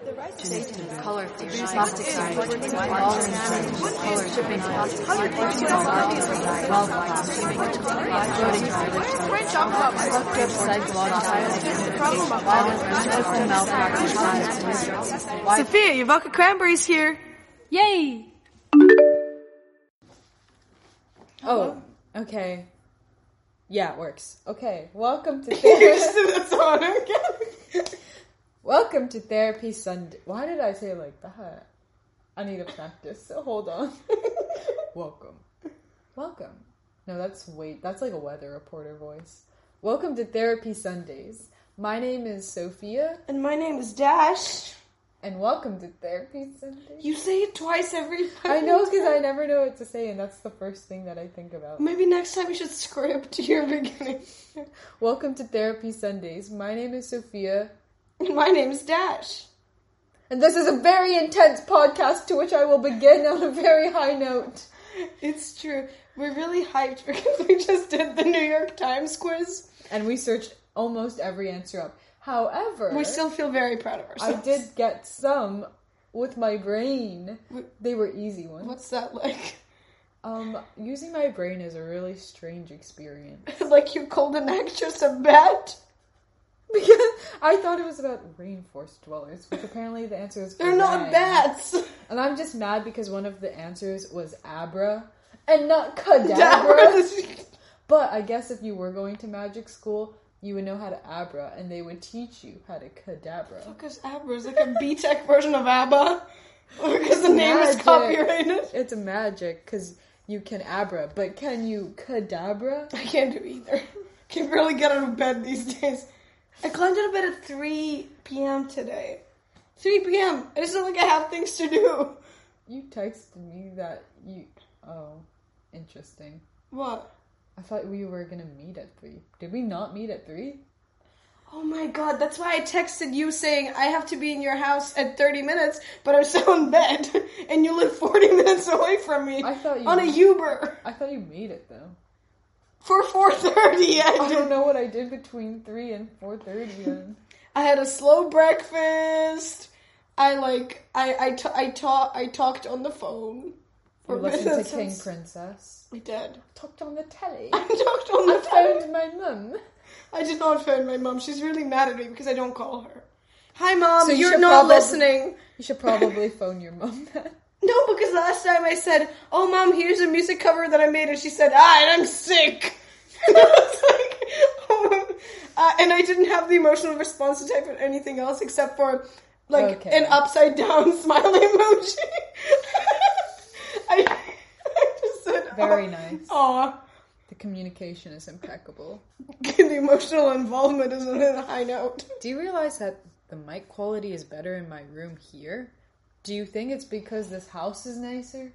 color plastic side, balls and strings, color shipping plastic side, well plastic, floating hooked up psychological violent medical malpractice Sophia, your vodka cranberries here. Yay! Oh, okay. Yeah, it works. Okay, welcome to therapy. That's on again. Welcome to therapy Sunday. Why did I say it like that? I need to practice. So hold on. welcome, welcome. No, that's wait. That's like a weather reporter voice. Welcome to therapy Sundays. My name is Sophia, And my name is Dash. and welcome to therapy Sundays. You say it twice every time. I know because I never know what to say, and that's the first thing that I think about. Maybe next time you should script your beginning. Welcome to therapy Sundays. My name is Sophia. And my name is Dash. And this is a very intense podcast to which I will begin on a very high note. It's true. We're really hyped because we just did the New York Times quiz. And we searched almost every answer up. However, We still feel very proud of ourselves. I did get some with my brain. They were easy ones. What's that like? Um, using my brain is a really strange experience. like you called an actress a bat? I thought it was about rainforest dwellers, which apparently the answer is They're not bats. And I'm just mad because one of the answers was abra and not cadabra. But I guess if you were going to magic school, you would know how to abra, and they would teach you how to cadabra. Because Abra is like a BTEC version of ABBA. Because the name is Magic. copyrighted. It's a magic because you can abra, but can you cadabra? I can't do either. Can barely get out of bed these days. I climbed out of bed at 3 p.m. today. 3 p.m. I just feel like I have things to do. You texted me that you. Oh, interesting. What? I thought we were gonna meet at three. Did we not meet at three? Oh my god, that's why I texted you saying I have to be in your house at 30 minutes, but I'm still in bed, and you live 40 minutes away from me I thought you. on a Uber I thought you made it though. For 4:30. I I, don't know what I did between three and four thirty. I had a slow breakfast. I like I I ta- I ta- I talked on the phone. you for listened to. King Princess. We did. Talked on the telly. I talked on I the phone. phoned my mum. I did not phone my mum. She's really mad at me because I don't call her. Hi, mom. So you you're not probably- listening. You should probably phone your mum then. No, because last time I said, "Oh, mom, here's a music cover that I made," and she said, "Ah, and I'm sick." and I was like, oh. uh, and I didn't have the emotional response to type in anything else except for like Okay. an upside down smiley emoji. I, I just said, Very nice. Aw. The communication is impeccable. the emotional involvement is on a high note. Do you realize that the mic quality is better in my room here? Do you think it's because this house is nicer?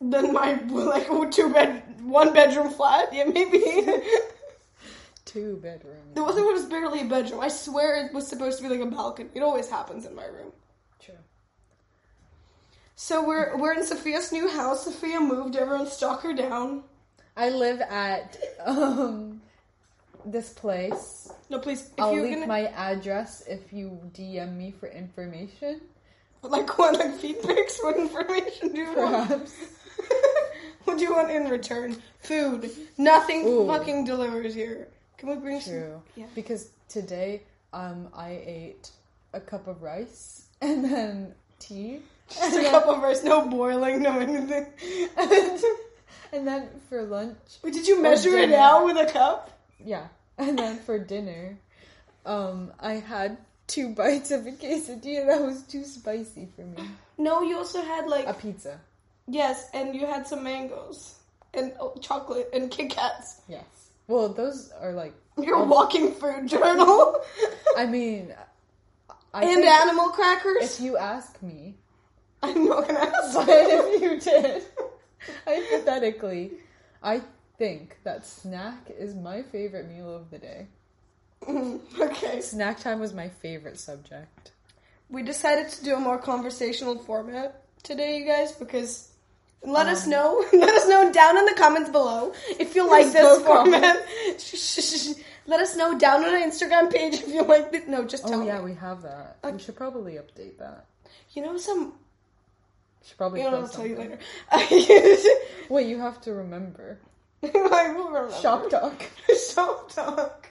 Than my like two bed, one bedroom flat. Yeah, maybe. Two bedrooms. It wasn't. It was barely a bedroom. I swear it was supposed to be like a balcony. It always happens in my room. True. So we're we're in Sophia's new house. Sophia moved. Everyone stalk her down. I live at um this place. No, please. If I'll leave gonna my address if you DM me for information. like what like feed pics, what information do you want? What do you want in return? Food. Nothing Ooh. fucking delivers here. Can we bring True. some? Yeah. Because today um I ate a cup of rice and then tea. Just a cup of rice, no boiling, no anything. and, and then for lunch Wait, did you measure it out with a cup? Yeah. And then for dinner, um, I had two bites of a quesadilla that was too spicy for me. No, you also had like A pizza. yes, and you had some mangoes and oh, chocolate and Kit Kats. Yes. Well, those are like. Your walking food journal I mean, I and animal crackers. if you ask me, I'm not gonna ask. but if you did, hypothetically, I think that snack is my favorite meal of the day. okay. Snack time was my favorite subject. We decided to do a more conversational format today, you guys, because Let us um. know. Let us know down in the comments below if you like this format. Let us know down on our Instagram page if you like this. No, just oh, tell Oh yeah, me. we have that. We should probably update that. You know some. Should probably. You know, I'll post tell you something. later. Wait, you have to remember. I will remember. Shop talk. Shop talk.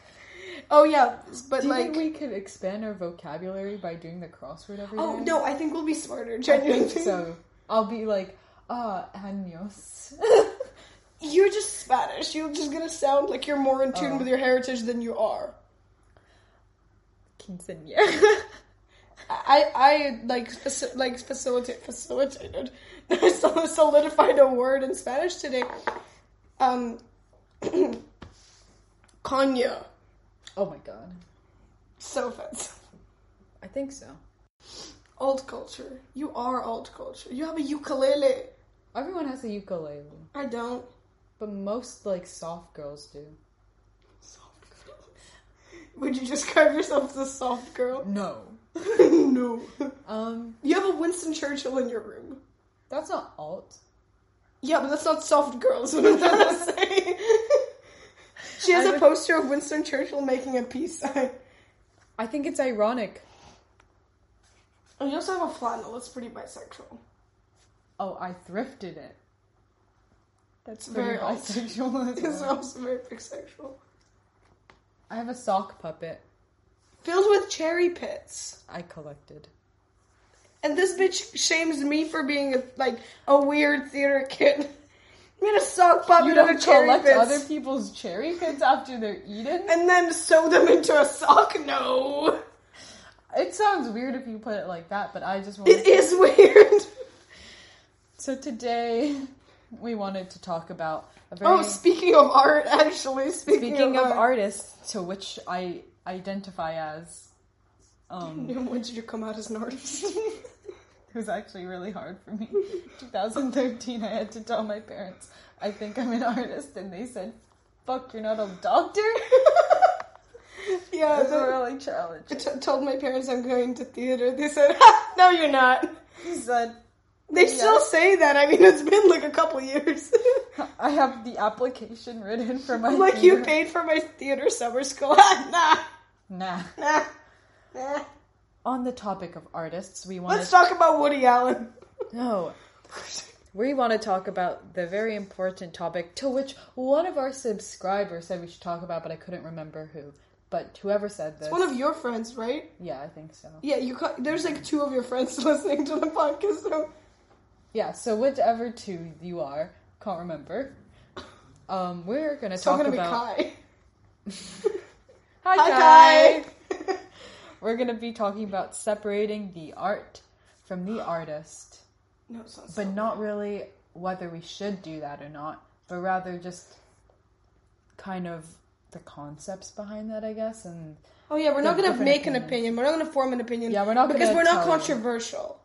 Oh yeah, but Do you like. think we could expand our vocabulary by doing the crossword every day? Oh no, I think we'll be smarter. I Genuinely. think so. I'll be like, ah, años. You're just Spanish. You're just gonna sound like you're more in tune Oh. with your heritage than you are. Quinceañera. I I like faci- like facilitate facilitated so- solidified a word in Spanish today. Um, Kanya. oh my god. So offensive. I think so. Old culture. You are old culture. You have a ukulele. Everyone has a ukulele, I don't. but most like soft girls do. Soft girls. Would you describe yourself as a soft girl? No. no. Um, You have a Winston Churchill in your room. that's not alt. Yeah, but that's not soft girls. What I'm trying to say. she has I a would- poster of Winston Churchill making a peace sign. I think it's ironic. And you also have a flannel. That's pretty bisexual. Oh, I thrifted it. That's Very bisexual as It's well. also very bisexual. I have a sock puppet Filled with cherry pits. I collected. And this bitch shames me for being a, like a weird theater kid. I Made a sock puppet You don't of cherry collect other people's cherry pits after they're eaten? and then sew them into a sock? No. It sounds weird if you put it like that, but I just wanted It is weird. So today we wanted to talk about a very Oh, speaking of art, actually, speaking, speaking of art. artists to which I identify as um When did you come out as an artist? it was actually really hard for me. 2013 I had to tell my parents I think I'm an artist and they said fuck you're not a doctor. yeah, It was the- really challenge. I challenging. t- told my parents I'm going to theater. They said, ha, "No, you're not." He said They Yeah. still say that. I mean, it's been like a couple years. I have the application written for my like you paid for my theater summer school. nah, Nah. nah, On the topic of artists, we wanted Let's talk about Woody Allen. No. We want to talk about the very important topic to which one of our subscribers said we should talk about, but I couldn't remember who. But whoever said this, One of your friends, right? yeah, I think so. Yeah, you. Ca- there's like two of your friends listening to the podcast. So Yeah, so whichever two you are, can't remember. Um, we're gonna talk gonna about. be Kai. Hi, Hi, Kai. Kai. We're gonna be talking about separating the art from the artist, no, it's not. but so not really whether we should do that or not, but rather just kind of the concepts behind that, I guess, and Oh yeah, we're not gonna different make an opinion. We're not gonna form an opinion. Yeah, we're not because we're not controversial.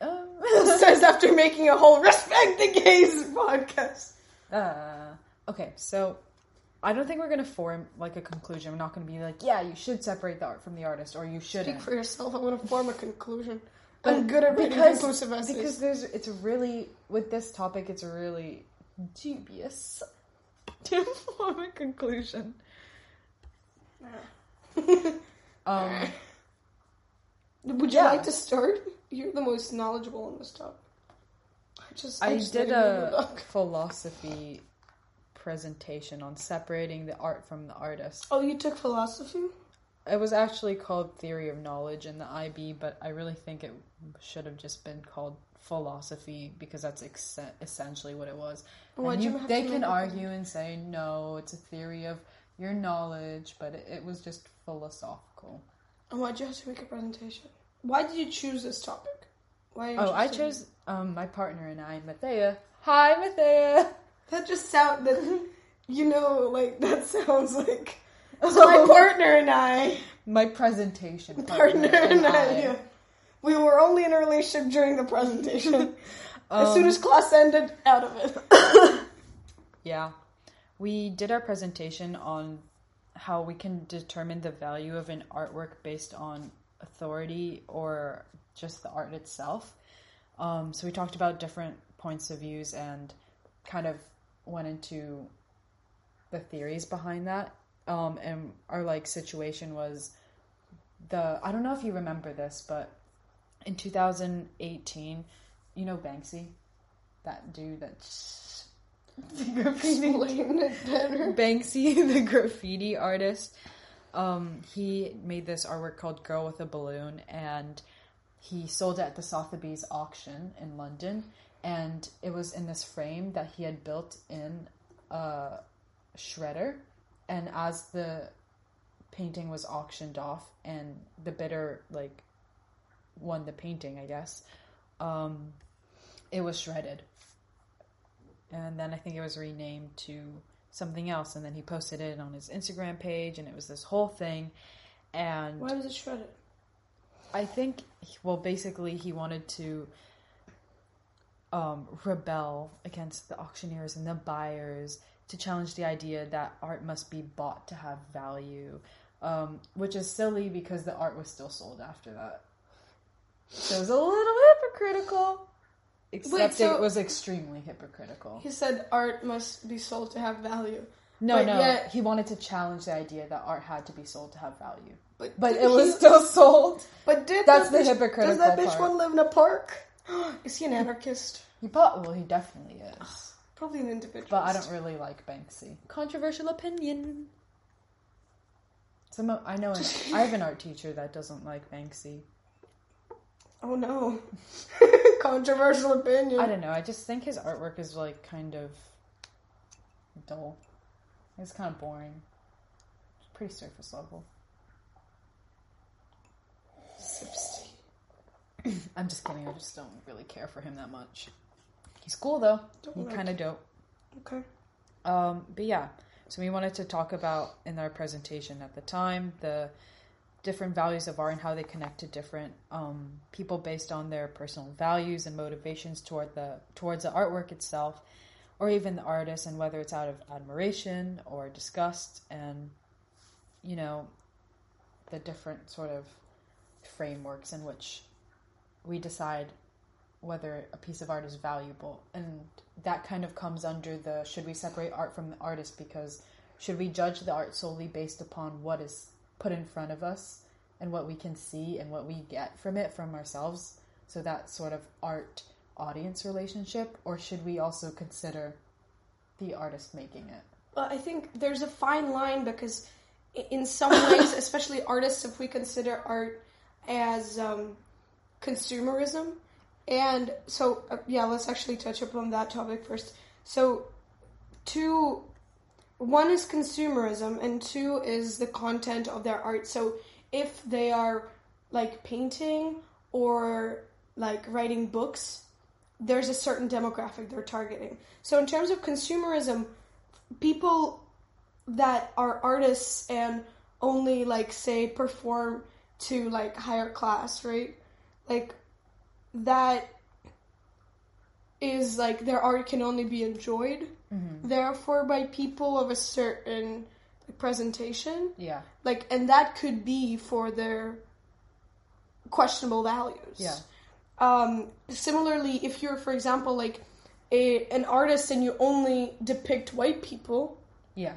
um, Says after making a whole respect the gays podcast. uh, okay, so I don't think we're gonna form like a conclusion. We're not gonna be like, yeah, you should separate the art from the artist, or you shouldn't. Speak for yourself. I want to form a conclusion. I'm good at writing because conclusive essays. because there's it's really with this topic it's really dubious to form a conclusion. Um, Would you Yeah. like to start? You're the most knowledgeable on this topic. I just I just did a philosophy presentation on separating the art from the artist. Oh, you took philosophy? It was actually called theory of knowledge in the IB, but I really think it should have just been called philosophy because that's ex- essentially what it was. And you they can argue and say no, it's a theory of your knowledge, but it, it was just philosophical. And why'd you have to make a presentation? Why did you choose this topic? Why? Oh, I chose um, my partner and I, Mathea. Hi, Mathea. That just sound that you know, like that sounds like so my partner and I, My presentation partner and I, yeah. we were only in a relationship during the presentation. as soon as class ended, out of it. Yeah. We did our presentation on how we can determine the value of an artwork based on authority or just the art itself. Um, so we talked about different points of views and kind of went into the theories behind that. Um, and our like situation was the I don't know if you remember this, but in 2018, you know Banksy, that dude that graffiti Explain it better. Banksy, the graffiti artist, um, he made this artwork called "Girl with a Balloon," and he sold it at the Sotheby's auction in London. And it was in this frame that he had built in a shredder. And as the painting was auctioned off, and the bidder like won the painting, I guess, um, it was shredded and then I think it was renamed to something else, and then he posted it on his Instagram page, and it was this whole thing. And Why was it shredded? I think, well, basically, he wanted to um, rebel against the auctioneers and the buyers to challenge the idea that art must be bought to have value, um, which is silly because the art was still sold after that. So it was a little hypocritical. Except so- it was extremely hypocritical. He said art must be sold to have value. No, But no. yet- he wanted to challenge the idea that art had to be sold to have value. But, But it was he- still sold. But did That's that the bitch- hypocritical Does that bitch part. want to live in a park? Is he an anarchist? He bought. Well, he definitely is. Ah, probably an individual. But I don't really like Banksy. Controversial opinion. Some of- I know. An, I have an art teacher that doesn't like Banksy. Oh no. Controversial opinion. I don't know. I just think his artwork is like kind of dull. It's kind of boring. It's pretty surface level. I'm just kidding. I just don't really care for him that much. He's cool though. Don't He's like kind of dope. Okay. Um, but yeah, so we wanted to talk about in our presentation at the time the different values of art and how they connect to different um, people based on their personal values and motivations toward the towards the artwork itself, or even the artist, and whether it's out of admiration or disgust, and you know the different sort of frameworks in which we decide whether a piece of art is valuable. And that kind of comes under the should we separate art from the artist? Because should we judge the art solely based upon what is put in front of us and what we can see and what we get from it from ourselves? So that sort of art audience relationship? Or should we also consider the artist making it? Well, I think there's a fine line because, in some ways, especially artists, if we consider art as um, consumerism, and so uh, yeah, let's actually touch upon that topic first. So, two, one is consumerism, and two is the content of their art. So, if they are like painting or like writing books, there's a certain demographic they're targeting. So, in terms of consumerism, people that are artists and only like say perform to like higher class, right? Like that is like their art can only be enjoyed. Therefore by people of a certain presentation. Yeah. Like and that could be for their questionable values. Yeah. um similarly if you're for example like a an artist and you only depict white people yeah.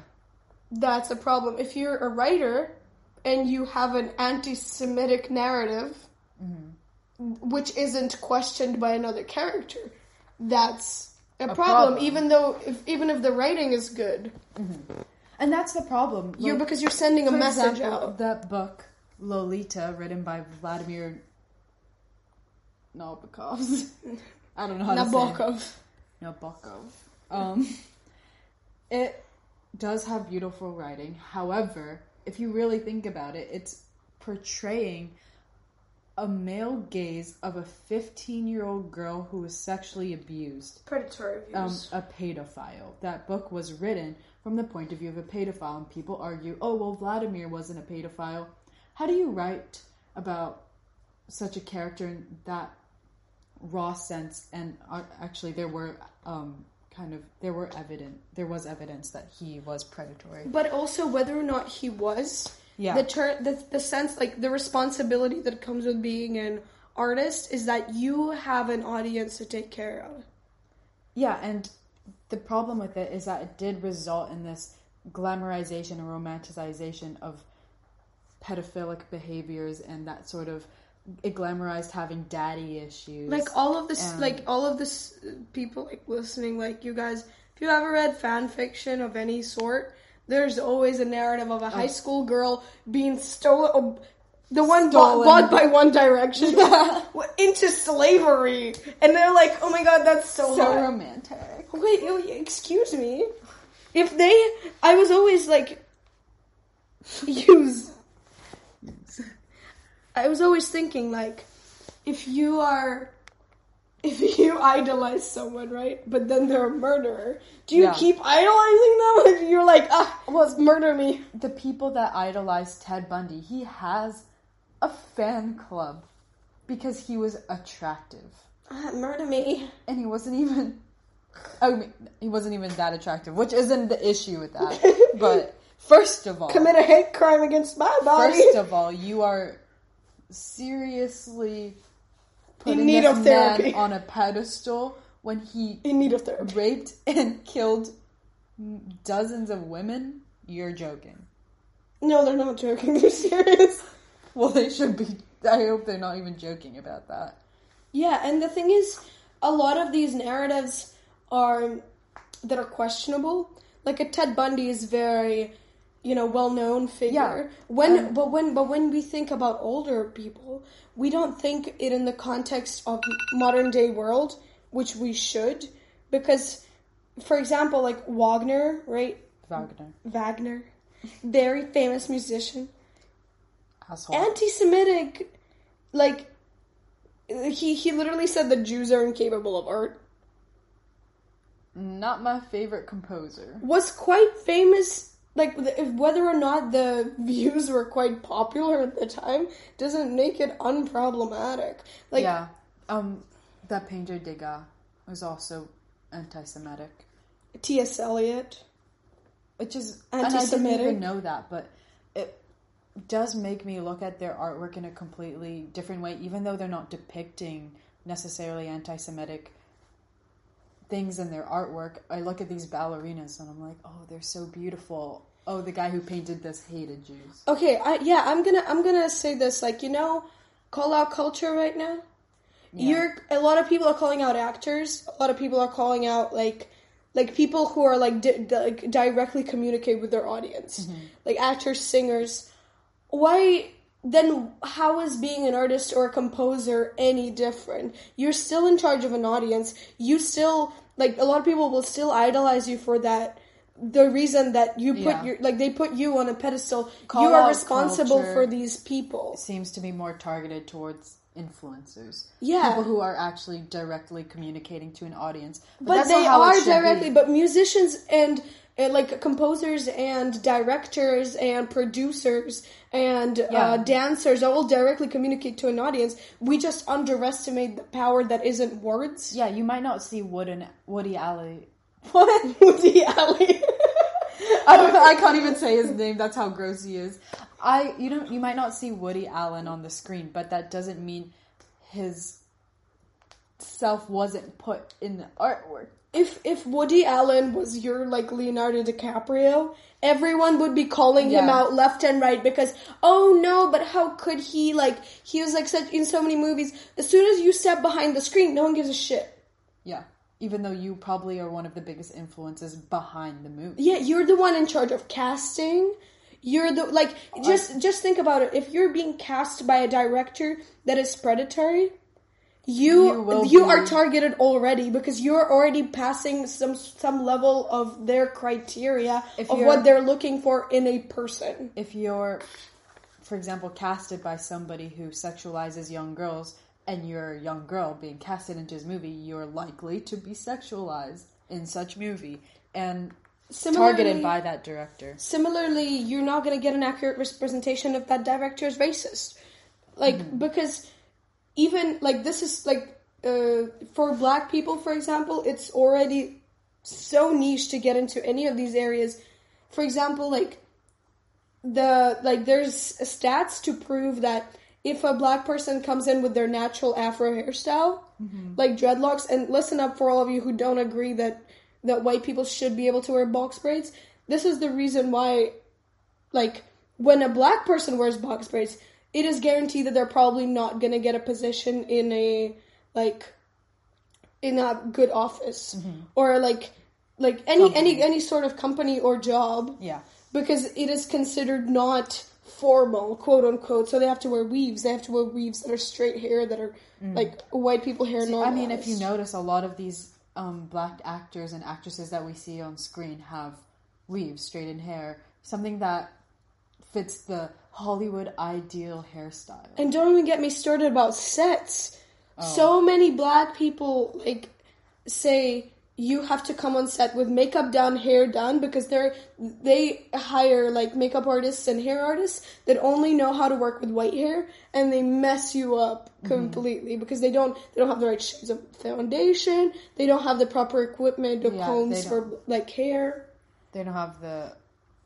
that's a problem. If you're a writer and you have an anti-semitic narrative which isn't questioned by another character that's a, problem, problem. even though if, even if the writing is good and that's the problem you're because you're sending a message example, out That book, Lolita, written by Vladimir Nabokov. I don't know how to say it. Nabokov. Nabokov. Um, it does have beautiful writing. However, if you really think about it, it's portraying a male gaze of a 15 year old girl who was sexually abused predatory um, views a pedophile. That book was written from the point of view of a pedophile, and people argue, oh, well, Vladimir wasn't a pedophile. How do you write about such a character in that raw sense? And uh, actually, there were um, kind of there were evident there was evidence that he was predatory. but also whether or not he was Yeah. the the, the sense like the responsibility that comes with being an artist is that you have an audience to take care of Yeah, and the problem with it is that it did result in this glamorization and romanticization of pedophilic behaviors and that sort of it glamorized having daddy issues. Like all of this, And- like all of this uh, people like listening, like you guys, if you ever read fan fiction of any sort, there's always a narrative of a high oh. school girl being stolen, oh, uh, the one bought, bought by One Direction into slavery, and they're like, oh my god, that's so, so hot. romantic. Wait, oh, excuse me. If they, I was always like, use. I was always thinking like, if you are, if you idolize someone, right, but then they're a murderer, do you Yeah. keep idolizing them? Or you're like, ah, well, murder me. The people that idolize Ted Bundy, he has a fan club because he was attractive. Ah, murder me. and he wasn't even I mean, he wasn't even that attractive, which isn't the issue with that. but first of all, Commit a hate crime against my body. first of all, you are seriously putting need this of therapy. on a pedestal when he In need of therapy. raped and killed dozens of women. You're joking. No, they're not joking. They're serious. Well, they should be. I hope they're not even joking about that. Yeah, and the thing is, a lot of these narratives are that are questionable. Like a Ted Bundy is very, you know, well known figure. Yeah. When Um, but when but when we think about older people, we don't think it in the context of modern day world, which we should, because, for example, like Wagner, right? Wagner, Wagner, very famous musician asshole. anti-Semitic, like he he literally said the Jews are incapable of art. Not my favorite composer. Was quite famous, like if whether or not the views were quite popular at the time doesn't make it unproblematic. Like yeah. Um, that painter Degas was also anti-Semitic, T.S. Eliot. which is and I didn't Anti-Semitic? even know that, but it does make me look at their artwork in a completely different way, even though they're not depicting necessarily anti-Semitic things in their artwork. I look at these ballerinas and I'm like, oh, they're so beautiful. Oh, the guy who painted this hated Jews. Okay, I, yeah, I'm gonna I'm gonna say this. Like you know, call out culture right now. You're a lot of people are calling out actors. A lot of people are calling out like like people who are like, di- like directly communicate with their audience, mm-hmm. like actors, singers. Why then? How is being an artist or a composer any different? You're still in charge of an audience. You still like a lot of people will still idolize you for that. The reason that you put Yeah. your like they put you on a pedestal. Call you are responsible for these people. seems to be more targeted towards influencers. Yeah. People who are actually directly communicating to an audience. but that's they are directly but musicians and, and like composers and directors and producers and uh, dancers all directly communicate to an audience we just underestimate the power that isn't words Yeah, you might not see Wood and Woody Allen. what woody allen I, don't, I can't even say his name. That's how gross he is. I you know you might not see Woody Allen on the screen, but that doesn't mean his self wasn't put in the artwork. If if woody allen was your like leonardo dicaprio everyone would be calling him out left and right because oh no but how could he like he was like such in so many movies as soon as you step behind the screen no one gives a shit Yeah, even though you probably are one of the biggest influences behind the movie. Yeah, you're the one in charge of casting. You're the like just just think about it. If you're being cast by a director that is predatory, you You you are targeted already because you're already passing some some level of their criteria If of what they're looking for in a person. if you're, for example, casted by somebody who sexualizes young girls, and you're a young girl being casted into his movie, you're likely to be sexualized in such movie and Similarly- targeted by that director. Similarly, you're not going to get an accurate representation if that director is racist. Like, Mm-hmm. because even, like, this is, like, uh, for black people, for example, it's already so niche to get into any of these areas. For example, like, the, like, there's stats to prove that if a black person comes in with their natural afro hairstyle, like dreadlocks, and listen up for all of you who don't agree that that white people should be able to wear box braids. This is the reason why, like, when a black person wears box braids, it is guaranteed that they're probably not gonna get a position in a like in a good office or like like any any any sort of company or job Yeah. because it is considered not formal, quote unquote. So they have to wear weaves. They have to wear weaves that are straight hair that are like white people hair. Mm. I mean, if you notice, a lot of these um, black actors and actresses that we see on screen have weaves, straightened hair, something that fits the Hollywood ideal hairstyle. And don't even get me started about sets. Oh. So many black people like say you have to come on set with makeup done, hair done because they're they hire like makeup artists and hair artists that only know how to work with white hair and they mess you up mm-hmm. completely because they don't they don't have the right shades of foundation, they don't have the proper equipment or Yeah, combs for like hair. They don't have the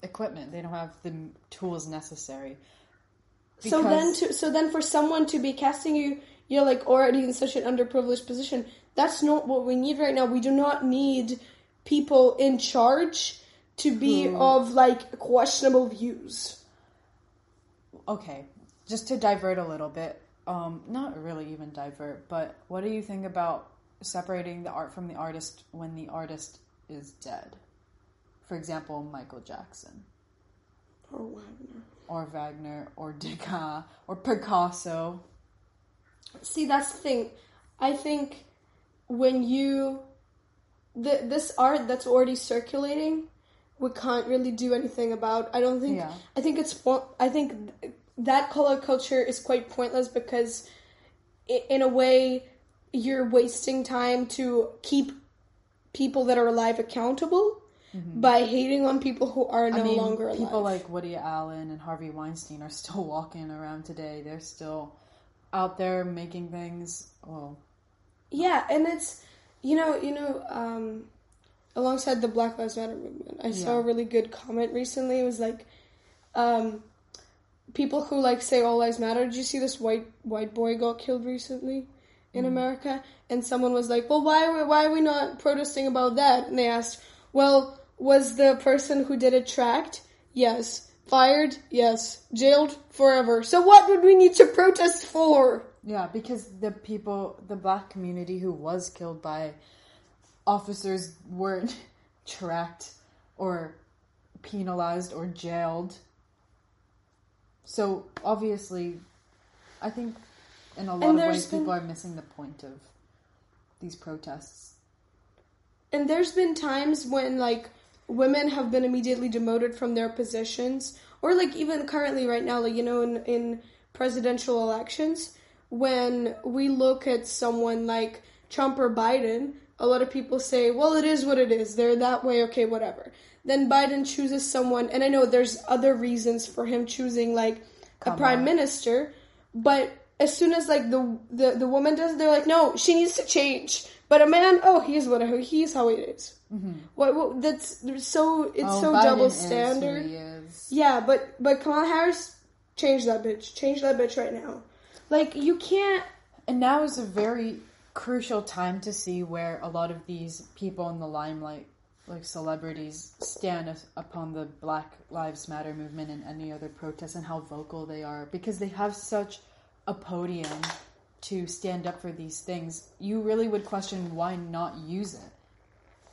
equipment. They don't have the tools necessary. So then, to, so then, for someone to be casting you, you're like already in such an underprivileged position. That's not what we need right now. We do not need people in charge to be of like questionable views. Okay, just to divert a little bit, um, not really even divert, but what do you think about separating the art from the artist when the artist is dead? For example, Michael Jackson, Or Wagner. or Wagner, or Degas, or Picasso. See, that's the thing. I think when you the, this art that's already circulating, we can't really do anything about. I don't think. Yeah. I think it's. I think that call out culture is quite pointless because, in a way, you're wasting time to keep people that are alive accountable by hating on people who are no Mm-hmm. I mean, longer alive. people like Woody Allen and Harvey Weinstein are still walking around today. They're still out there making things. Well, Yeah, and it's you know you know um, alongside the Black Lives Matter movement, I saw a really good comment recently. It was like, um, people who like say all lives matter. Did you see this white white boy got killed recently in America? And someone was like, "Well, why are we, why are we not protesting about that?" And they asked, "Well, was the person who did it tracked? Yes. Fired? Yes. Jailed forever. So what would we need to protest for?" Yeah, because the people, the black community who was killed by officers weren't tracked or penalized or jailed. So obviously, I think in a lot And of ways been- people are missing the point of these protests. And there's been times when like women have been immediately demoted from their positions, or like even currently right now, like you know, in in presidential elections, when we look at someone like Trump or Biden, a lot of people say, "Well, it is what it is. They're that way. Okay, whatever." Then Biden chooses someone, and I know there's other reasons for him choosing like a prime minister, but as soon as like the the the woman does, they're like, "No, she needs to change." But a man, oh, he's what he's how he is. Mm-hmm. What, what that's so it's Oh, so Biden double standard. Yeah, but but Kamala Harris, change that bitch. Change that bitch right now. Like you can't. And now is a very crucial time to see where a lot of these people in the limelight, like celebrities, stand upon the Black Lives Matter movement and any other protests and how vocal they are because they have such a podium to stand up for these things. You really would question why not use it?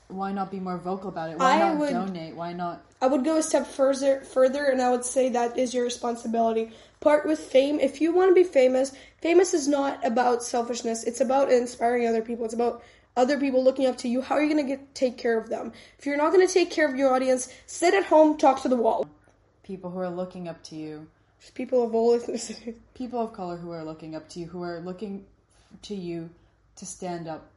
Why not be more vocal about it? Why I not would- donate? Why not? I would go a step further, further, and I would say that is your responsibility. Part with fame. If you want to be famous, famous is not about selfishness. It's about inspiring other people. It's about other people looking up to you. How are you going to get take care of them? If you're not going to take care of your audience, sit at home, talk to the wall. People who are looking up to you, People of all ethnicities. people of color who are looking up to you, who are looking to you to stand up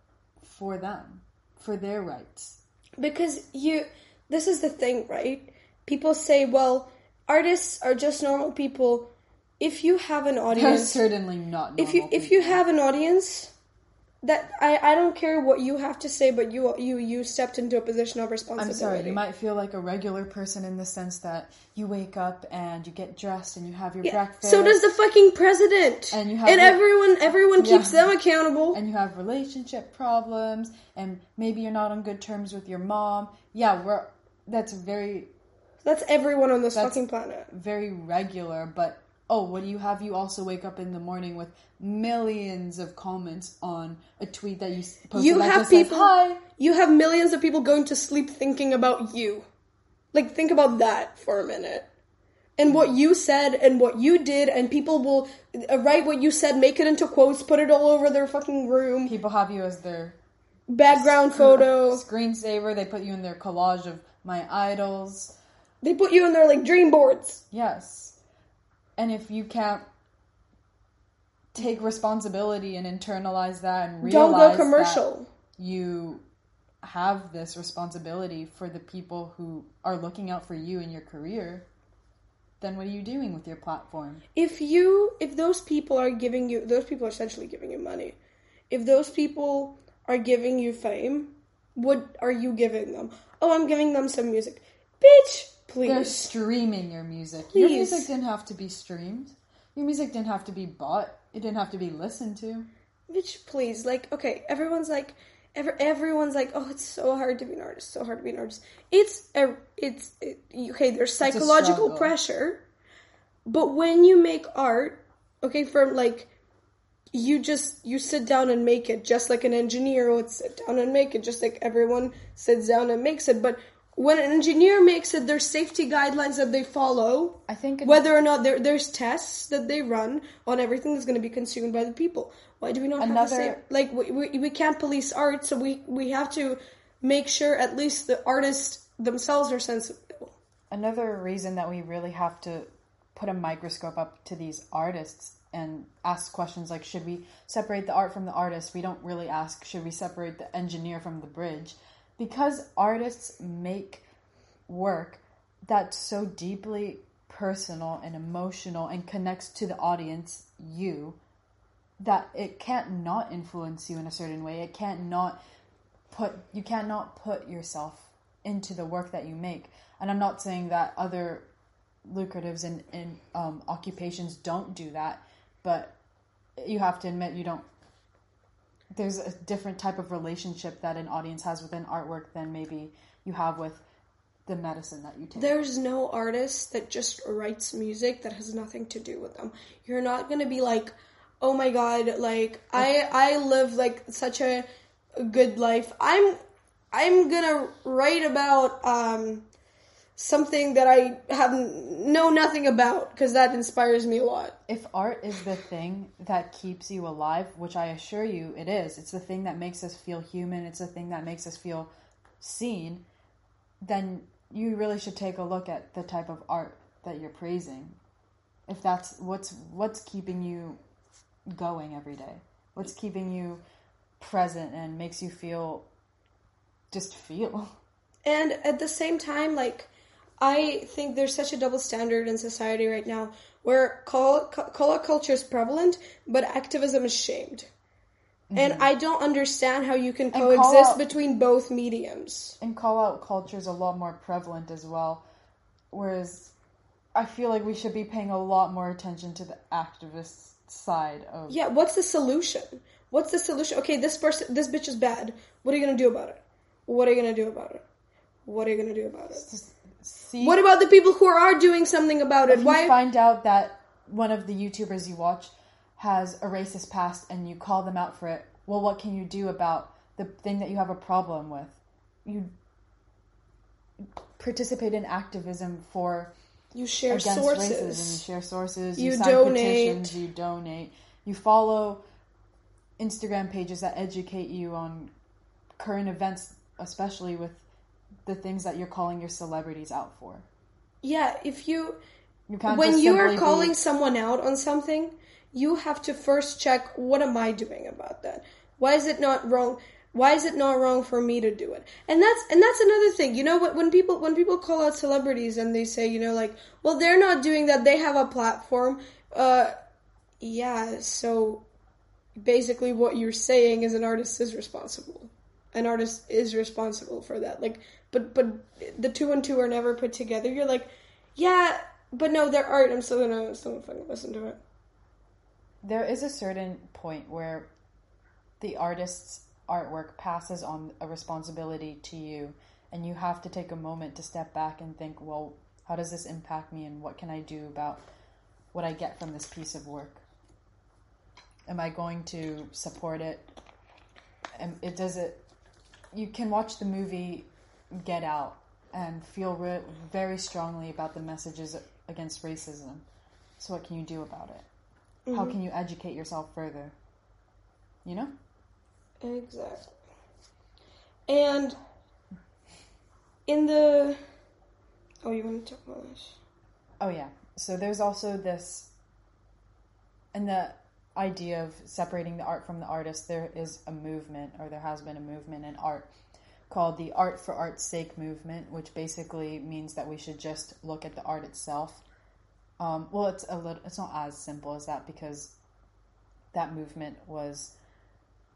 for them, for their rights. because you this is the thing right people say well artists are just normal people if you have an They're audience certainly not. if you if you have an audience that I, I don't care what you have to say, but you you you stepped into a position of responsibility. I'm sorry, you might feel like a regular person in the sense that you wake up and you get dressed and you have your Yeah, breakfast. So does the fucking president. And you have and your- everyone everyone keeps them accountable. and you have relationship problems and maybe you're not on good terms with your mom. Yeah, we're that's very That's everyone on this fucking planet. very regular, but oh, what do you have? You also wake up in the morning with millions of comments on a tweet that you posted You have says, people- hi. You have millions of people going to sleep thinking about you. Like think about that for a minute. And what you said and what you did and people will uh, write what you said, make it into quotes, put it all over their fucking room, People have you as their background photo. screensaver. They put you in their collage of my idols. They put you in their like dream boards. Yes. And if you can't take responsibility and internalize that and realize Don't go that commercial. you have this responsibility for the people who are looking out for you in your career, then what are you doing with your platform? if you if those people are giving you those people are essentially giving you money if those people are giving you fame what are you giving them oh i'm giving them some music bitch They're streaming your music. Your music didn't have to be streamed. Your music didn't have to be bought. It didn't have to be listened to. bitch please like okay everyone's like every, everyone's like oh it's so hard to be an artist so hard to be an artist it's a, it's it, okay there's psychological pressure but when you make art okay from like you just you sit down and make it just like an engineer would sit down and make it just like everyone sits down and makes it but when an engineer makes it there's safety guidelines that they follow I think whether or not there, there's tests that they run on everything that's going to be consumed by the people why do we not have the same like we, we, we can't police art so we we have to make sure at least the artists themselves are sensible Another reason that we really have to put a microscope up to these artists and ask questions like should we separate the art from the artist? We don't really ask should we separate the engineer from the bridge? Because artists make work that's so deeply personal and emotional and connects to the audience, you, that it can't not influence you in a certain way. It can't not put you cannot put yourself into the work that you make. And I'm not saying that other lucratives and in, um, occupations don't do that, but you have to admit you don't. There's a different type of relationship that an audience has with an artwork than maybe you have with the medicine that you take. there's no artist that just writes music that has nothing to do with them you're not going to be like oh my god like i i live like such a, good life i'm i'm gonna write about um something that i have know nothing about because that inspires me a lot if art is the thing that keeps you alive, which I assure you it is, it's the thing that makes us feel human, it's the thing that makes us feel seen, then you really should take a look at the type of art that you're praising. If that's what's what's keeping you going every day. What's keeping you present and makes you feel just feel. And at the same time, like, I think there's such a double standard in society right now where call out culture is prevalent, but activism is shamed. Mm-hmm. And I don't understand how you can coexist out- between both mediums. and call out culture is a lot more prevalent as well. Whereas I feel like we should be paying a lot more attention to the activist side of Yeah, what's the solution? What's the solution? Okay, this person, this bitch is bad. What are you gonna do about it? What are you gonna do about it? What are you gonna do about it? See What about the people who are doing something about it? if Why? you find out that one of the YouTubers you watch has a racist past and you call them out for it. Well, what can you do about the thing that you have a problem with? You participate in activism for you share against sources. racism. You share sources. You You, sign donate. petitions. You donate. You follow Instagram pages that educate you on current events, especially with the things that you're calling your celebrities out for. Yeah, if you You when you are simply be- calling someone out on something, you have to first check what am I doing about that? Why is it not wrong? Why is it not wrong for me to do it? And that's and that's another thing. You know what when people when people call out celebrities and they say, you know, like, well, they're not doing that. They have a platform. Uh yeah, so basically what you're saying is an artist is responsible. An artist is responsible for that. Like, but but the two and two are never put together. You're like, yeah, but no, they're art. I'm still gonna still gonna fucking listen to it. There is a certain point where the artist's artwork passes on a responsibility to you, and you have to take a moment to step back and think, well, how does this impact me, and what can I do about what I get from this piece of work? Am I going to support it? And it does it. You can watch the movie Get Out and feel re- very strongly about the messages against racism. So, what can you do about it? How mm-hmm. can you educate yourself further? You know? Exactly. And in the oh, you want to talk about this? Oh yeah. So there's also this and the idea of separating the art from the artist, there is a movement or there has been a movement in art called the art for art's sake movement, which basically means that we should just look at the art itself. Um, well, it's a little, it's not as simple as that because that movement was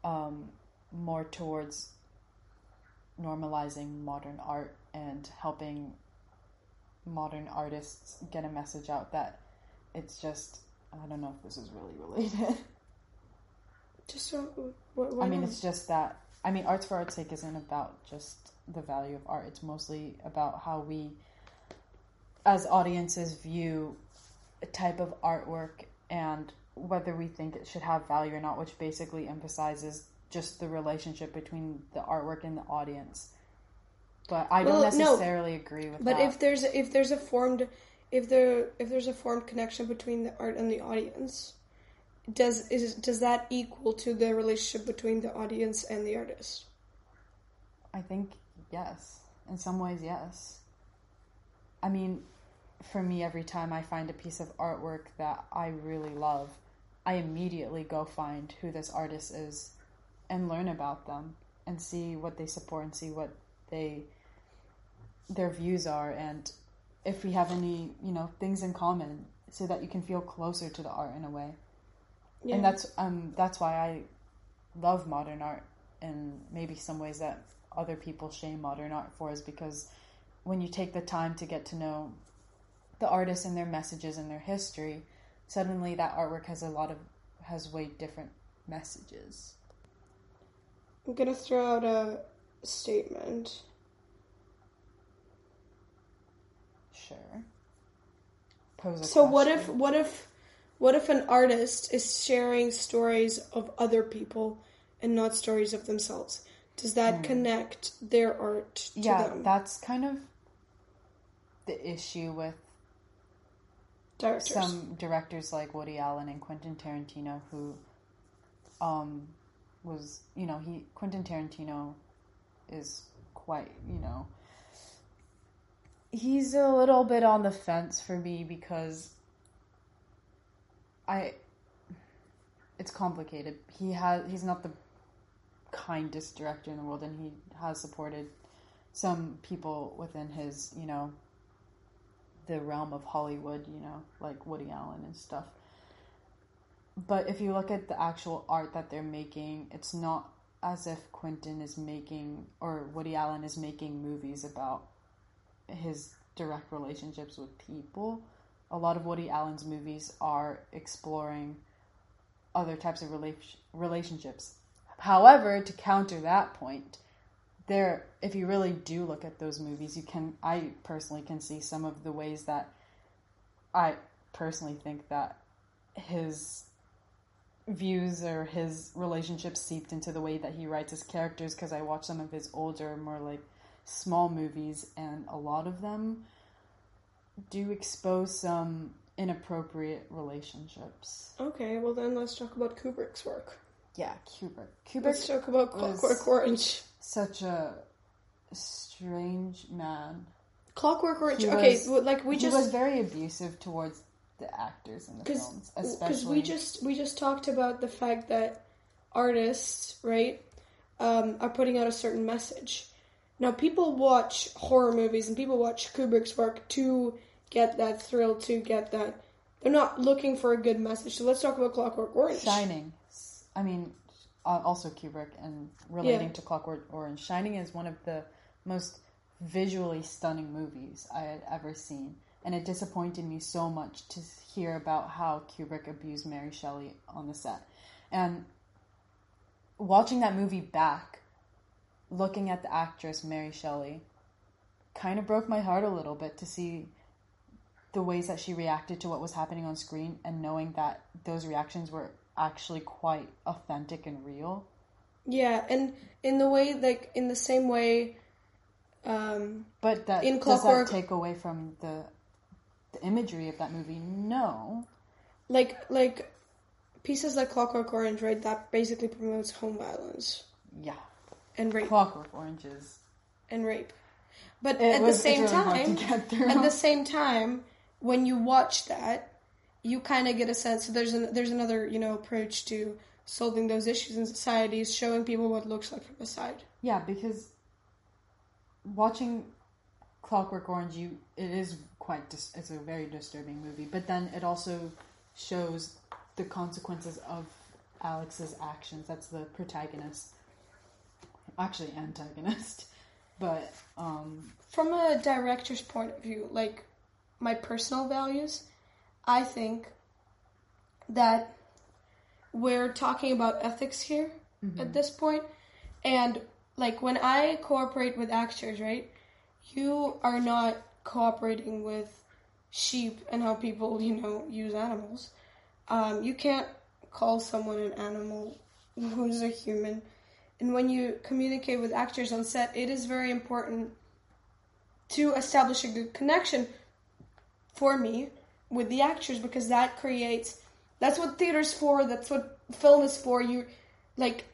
um, more towards normalizing modern art and helping modern artists get a message out that it's just I don't know if this is really related. Just so, what, I mean, not? it's just that I mean, arts for art's sake isn't about just the value of art. It's mostly about how we, as audiences, view a type of artwork and whether we think it should have value or not, which basically emphasizes just the relationship between the artwork and the audience. But I don't Well, no. necessarily agree with that. But that. if there's if there's a formed if there if there's a formed connection between the art and the audience, does is does that equal to the relationship between the audience and the artist? I think yes. In some ways, yes. I mean, for me, every time I find a piece of artwork that I really love, I immediately go find who this artist is and learn about them and see what they support and see what they their views are and if we have any, you know, things in common so that you can feel closer to the art in a way. Yeah. And that's um that's why I love modern art and maybe some ways that other people shame modern art for is because when you take the time to get to know the artists and their messages and their history, suddenly that artwork has a lot of has way different messages. I'm gonna throw out a statement. Sure. So what if what if what if an artist is sharing stories of other people and not stories of themselves? Does that connect their art to yeah, them? that's kind of the issue with Directors. some directors like Woody Allen and Quentin Tarantino who um was you know he Quentin Tarantino is quite you know he's a little bit on the fence for me because I it's complicated. He has he's not the kindest director in the world and he has supported some people within his, you know, the realm of Hollywood, you know, like Woody Allen and stuff. But if you look at the actual art that they're making, it's not as if Quentin is making or Woody Allen is making movies about his direct relationships with people. A lot of Woody Allen's movies are exploring other types of rela- relationships. However, to counter that point, there if you really do look at those movies, you can I personally can see some of the ways that I personally think that his views or his relationships seeped into the way that he writes his characters because I watch some of his older, more like small movies, and a lot of them do expose some inappropriate relationships. Okay, well then let's talk about Kubrick's work. Yeah, Kubrick. Let's Kubrick, talk about Clockwork Orange. such a strange man. Clockwork Orange. He okay, was- like we he just was very abusive towards the actors in the films, because we just we just talked about the fact that artists right um, are putting out a certain message. Now people watch horror movies and people watch Kubrick's work to get that thrill, to get that. They're not looking for a good message. So let's talk about Clockwork Orange. Shining. I mean, uh, also Kubrick and relating Yeah. to Clockwork Orange. Shining is one of the most visually stunning movies I had ever seen, and it disappointed me so much to hear about how Kubrick abused Mary Shelley on the set. And watching that movie back, looking at the actress Mary Shelley, kind of broke my heart a little bit to see the ways that she reacted to what was happening on screen and knowing that those reactions were actually quite authentic and real. Yeah, and in the way, like in the same way, um, But that In does Clockwork- that take away from the the imagery of that movie? No. like like pieces like Clockwork Orange, right? That basically promotes home violence Yeah. and rape Clockwork Oranges. and rape. But It at was- the same really time, at the same time, when you watch that, you kind of get a sense. So There's an, there's another you know approach to solving those issues in society is showing people what it looks like from the side. Yeah, because watching Clockwork Orange, you it is quite dis- it's a very disturbing movie. But then it also shows the consequences of Alex's actions. That's the protagonist, actually antagonist. But um, From a director's point of view, like my personal values, I think that we're talking about ethics here at this point, and like when I cooperate with actors, right? You are not cooperating with sheep and how people, you know, use animals. Um, you can't call someone an animal who's a human. And when you communicate with actors on set, it is very important to establish a good connection for me with the actors because that creates that's what theater's for that's what film is for. You like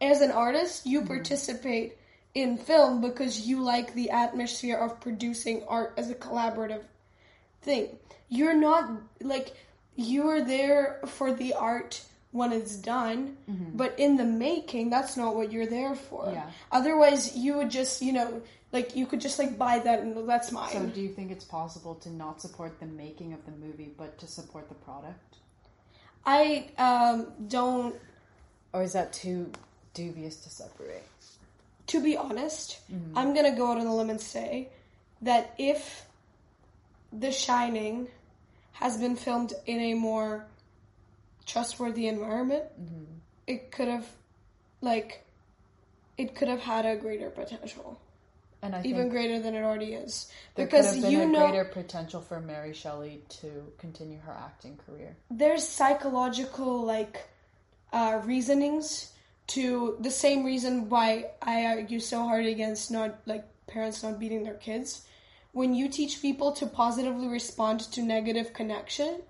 as an artist you mm-hmm. participate in film because you like the atmosphere of producing art as a collaborative thing. You're not like you're there for the art when it's done but in the making that's not what you're there for Yeah. otherwise you would just you know like you could just like buy that and that's mine so do you think it's possible to not support the making of the movie, but to support the product? I um, don't. Or is that too dubious to separate? To be honest, I'm gonna go out on a limb and say that if The Shining has been filmed in a more trustworthy environment, it could have, like, it could have had a greater potential, And I even greater than it already is. there because could have been you a know, greater potential for Mary Shelley to continue her acting career. there's psychological like uh, reasonings to the same reason why I argue so hard against not like parents not beating their kids. When you teach people to positively respond to negative connection,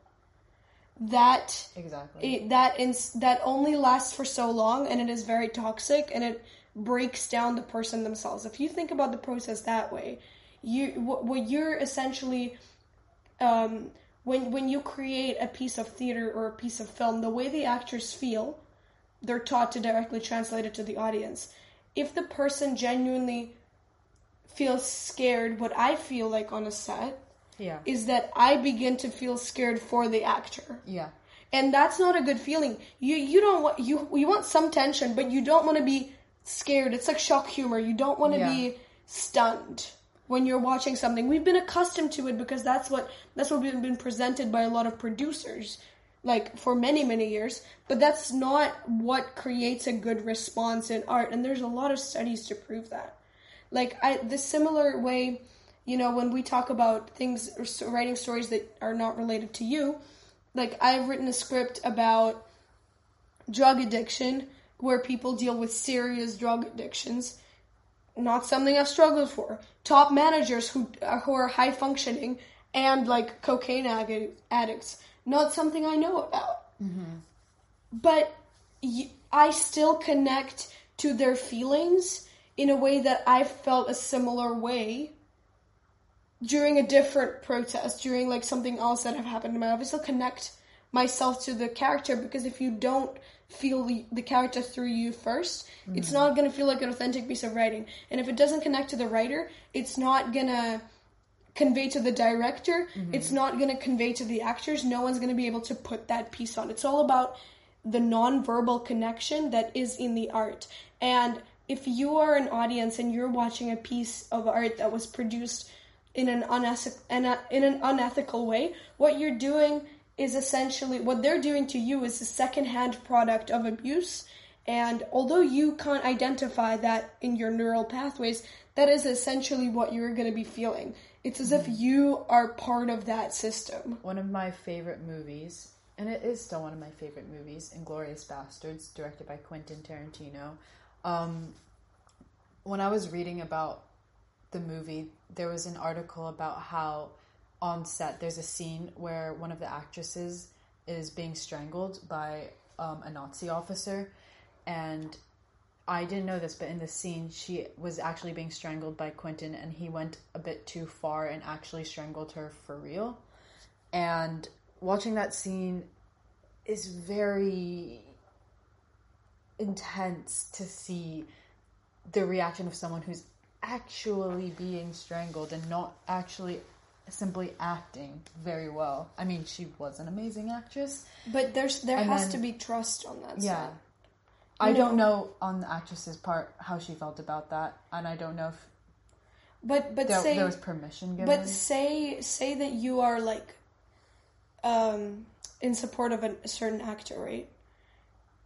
that Exactly. it, that ins- that only lasts for so long and it is very toxic and it breaks down the person themselves. If you think about the process that way, you what, what you're essentially um, when when you create a piece of theater or a piece of film, the way the actors feel, they're taught to directly translate it to the audience. If the person genuinely feels scared, what I feel like on a set yeah. is that I begin to feel scared for the actor Yeah. and that's not a good feeling. You you don't want you you want some tension, but you don't want to be scared. It's like shock humor. You don't want to Yeah. be stunned when you're watching something. We've been accustomed to it because that's what that's what we've been presented by a lot of producers like for many many years but that's not what creates a good response in art and there's a lot of studies to prove that like I the similar way you know when we talk about things or writing stories that are not related to you like I've written a script about drug addiction where people deal with serious drug addictions not something I've struggled for. Top managers who uh, who are high functioning and like cocaine addi- addicts not something I know about. But y- I still connect to their feelings in a way that I felt a similar way during a different protest, during like something else that have happened to my life. I still connect myself to the character because if you don't feel the, the character through you 1st it's mm-hmm. not going to feel like an authentic piece of writing. And if it doesn't connect to the writer, it's not going to convey to the director. Mm-hmm. It's not going to convey to the actors. No one's going to be able to put that piece on. It's all about the nonverbal connection that is in the art. And if you are an audience and you're watching a piece of art that was produced in an unethical in an unethical way, what you're doing is essentially what they're doing to you is a secondhand product of abuse. And although you can't identify that in your neural pathways, that is essentially what you're going to be feeling. It's as if you are part of that system. One of my favorite movies, and it is still one of my favorite movies, Inglourious Basterds, directed by Quentin Tarantino. Um, when I was reading about the movie, there was an article about how on set there's a scene where one of the actresses is being strangled by um, a Nazi officer, and I didn't know this, but in the scene, she was actually being strangled by Quentin, and he went a bit too far and actually strangled her for real. And watching that scene is very intense to see the reaction of someone who's actually being strangled and not actually simply acting very well. I mean, she was an amazing actress. But there's there And has then- to be trust on that Yeah. side. I don't know- on the actress's part how she felt about that, and I don't know if But but there, say there was permission given. but say say that you are like um in support of a, a certain actor, right?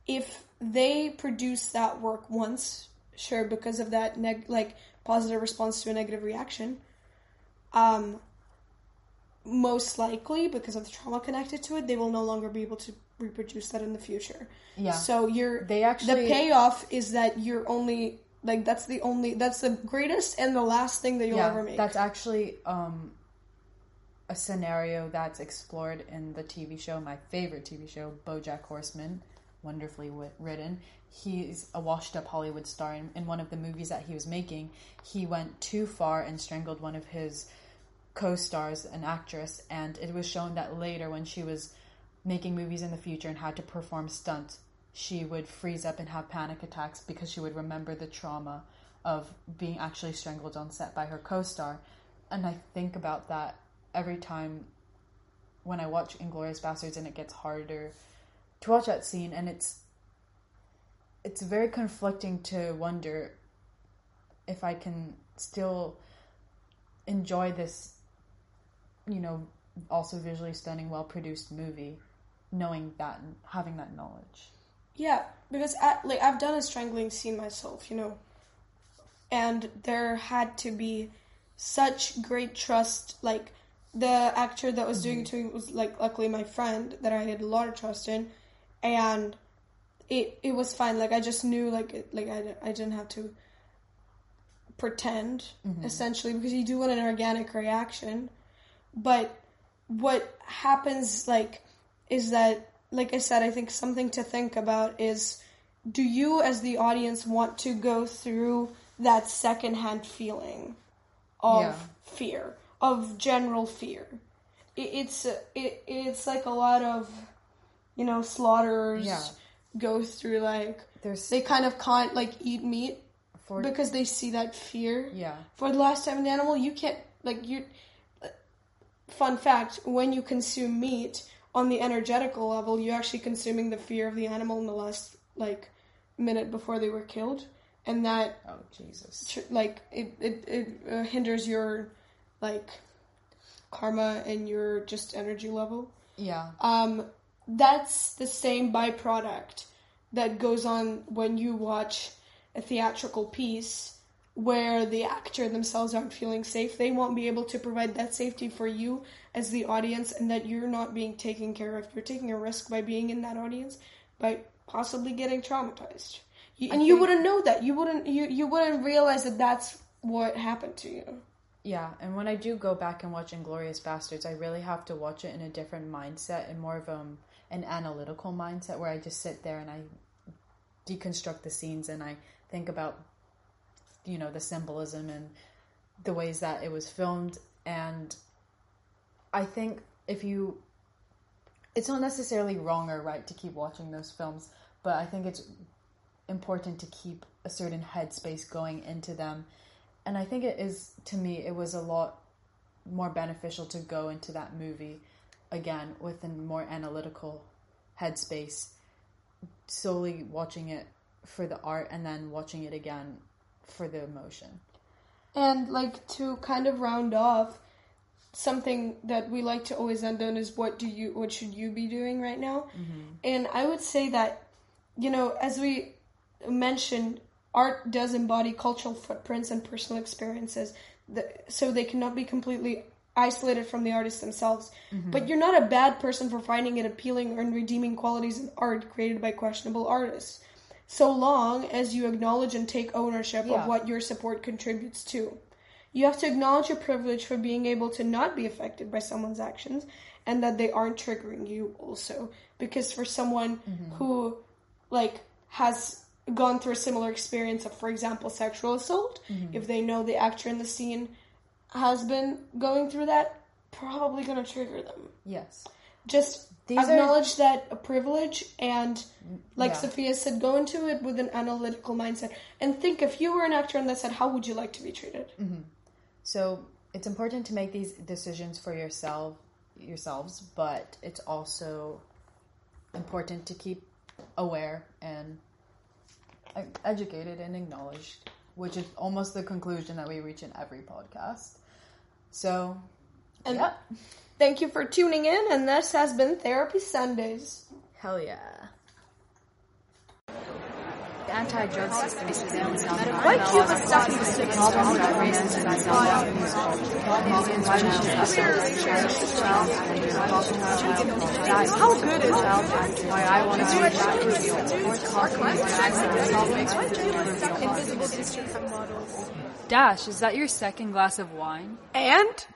If they produce that work once, sure, because of that neg- like positive response to a negative reaction, um, most likely because of the trauma connected to it, they will no longer be able to reproduce that in the future. Yeah. So you're They actually- the payoff is that you're only like that's the only that's the greatest and the last thing that you'll yeah, ever make. that's actually um, a scenario that's explored in the TV show, my favorite TV show, BoJack Horseman, wonderfully written. He's a washed-up Hollywood star. In, in one of the movies that he was making, he went too far and strangled one of his co-stars, an actress, and it was shown that later, when she was making movies in the future and had to perform stunts, she would freeze up and have panic attacks because she would remember the trauma of being actually strangled on set by her co-star. And I think about that every time when I watch Inglourious Basterds and it gets harder to watch that scene and it's it's very conflicting to wonder if I can still enjoy this you know also visually stunning well produced movie knowing that and having that knowledge. Yeah, because I, like I've done a strangling scene myself, you know, and there had to be such great trust. Like the actor that was doing mm-hmm. it to me was like luckily my friend that I had a lot of trust in, and it it was fine. Like I just knew like it, like I I didn't have to pretend mm-hmm. essentially because you do want an organic reaction, but what happens like is that like I said, I think something to think about is do you as the audience want to go through that secondhand feeling of Yeah. fear, of general fear? It, it's it, it's like a lot of you know slaughterers Yeah. go through like There's they kind of can't like eat meat for because they see that fear yeah. for the last time an animal you can't like you fun fact when you consume meat on the energetical level you're actually consuming the fear of the animal in the last like minute before they were killed and that Oh Jesus. tr- like it it, it uh, hinders your like karma and your just energy level Yeah. um, that's the same byproduct that goes on when you watch a theatrical piece where the actor themselves aren't feeling safe. They won't be able to provide that safety for you as the audience, and that you're not being taken care of. You're taking a risk by being in that audience, by possibly getting traumatized. You, and you wouldn't know that. You wouldn't. You you wouldn't realize that that's what happened to you. Yeah, and when I do go back and watch Inglourious Basterds, I really have to watch it in a different mindset and more of um, an analytical mindset where I just sit there and I deconstruct the scenes and I think about, you know, the symbolism and the ways that it was filmed. And I think if you, it's not necessarily wrong or right to keep watching those films, but I think it's important to keep a certain headspace going into them and I think it is to me it was a lot more beneficial to go into that movie again with a more analytical headspace solely watching it for the art and then watching it again for the emotion. And like to kind of round off, something that we like to always end on is what do you what should you be doing right now? Mm-hmm. And I would say that you know, as we mentioned, art does embody cultural footprints and personal experiences, that, so they cannot be completely isolated from the artists themselves. Mm-hmm. But you're not a bad person for finding it appealing or redeeming qualities in art created by questionable artists, so long as you acknowledge and take ownership Yeah. of what your support contributes to. You have to acknowledge your privilege for being able to not be affected by someone's actions and that they aren't triggering you also. Because for someone mm-hmm. who like has gone through a similar experience of for example sexual assault, mm-hmm. if they know the actor in the scene has been going through that, probably gonna trigger them. Yes. Just These are- acknowledge that a privilege and like Yeah. Sophia said, go into it with an analytical mindset and think if you were an actor in that set, how would you like to be treated? Mm-hmm. So it's important to make these decisions for yourself yourselves, but it's also important to keep aware and e- educated and acknowledged, which is almost the conclusion that we reach in every podcast. So, And yeah, thank you for tuning in, and this has been Therapy Sundays. hell yeah. The anti-drug system is failing South Why Cuba stuck in the six problems that racism in South Africa How good is that? Why I want to do it. Dash, is that your second glass of wine? And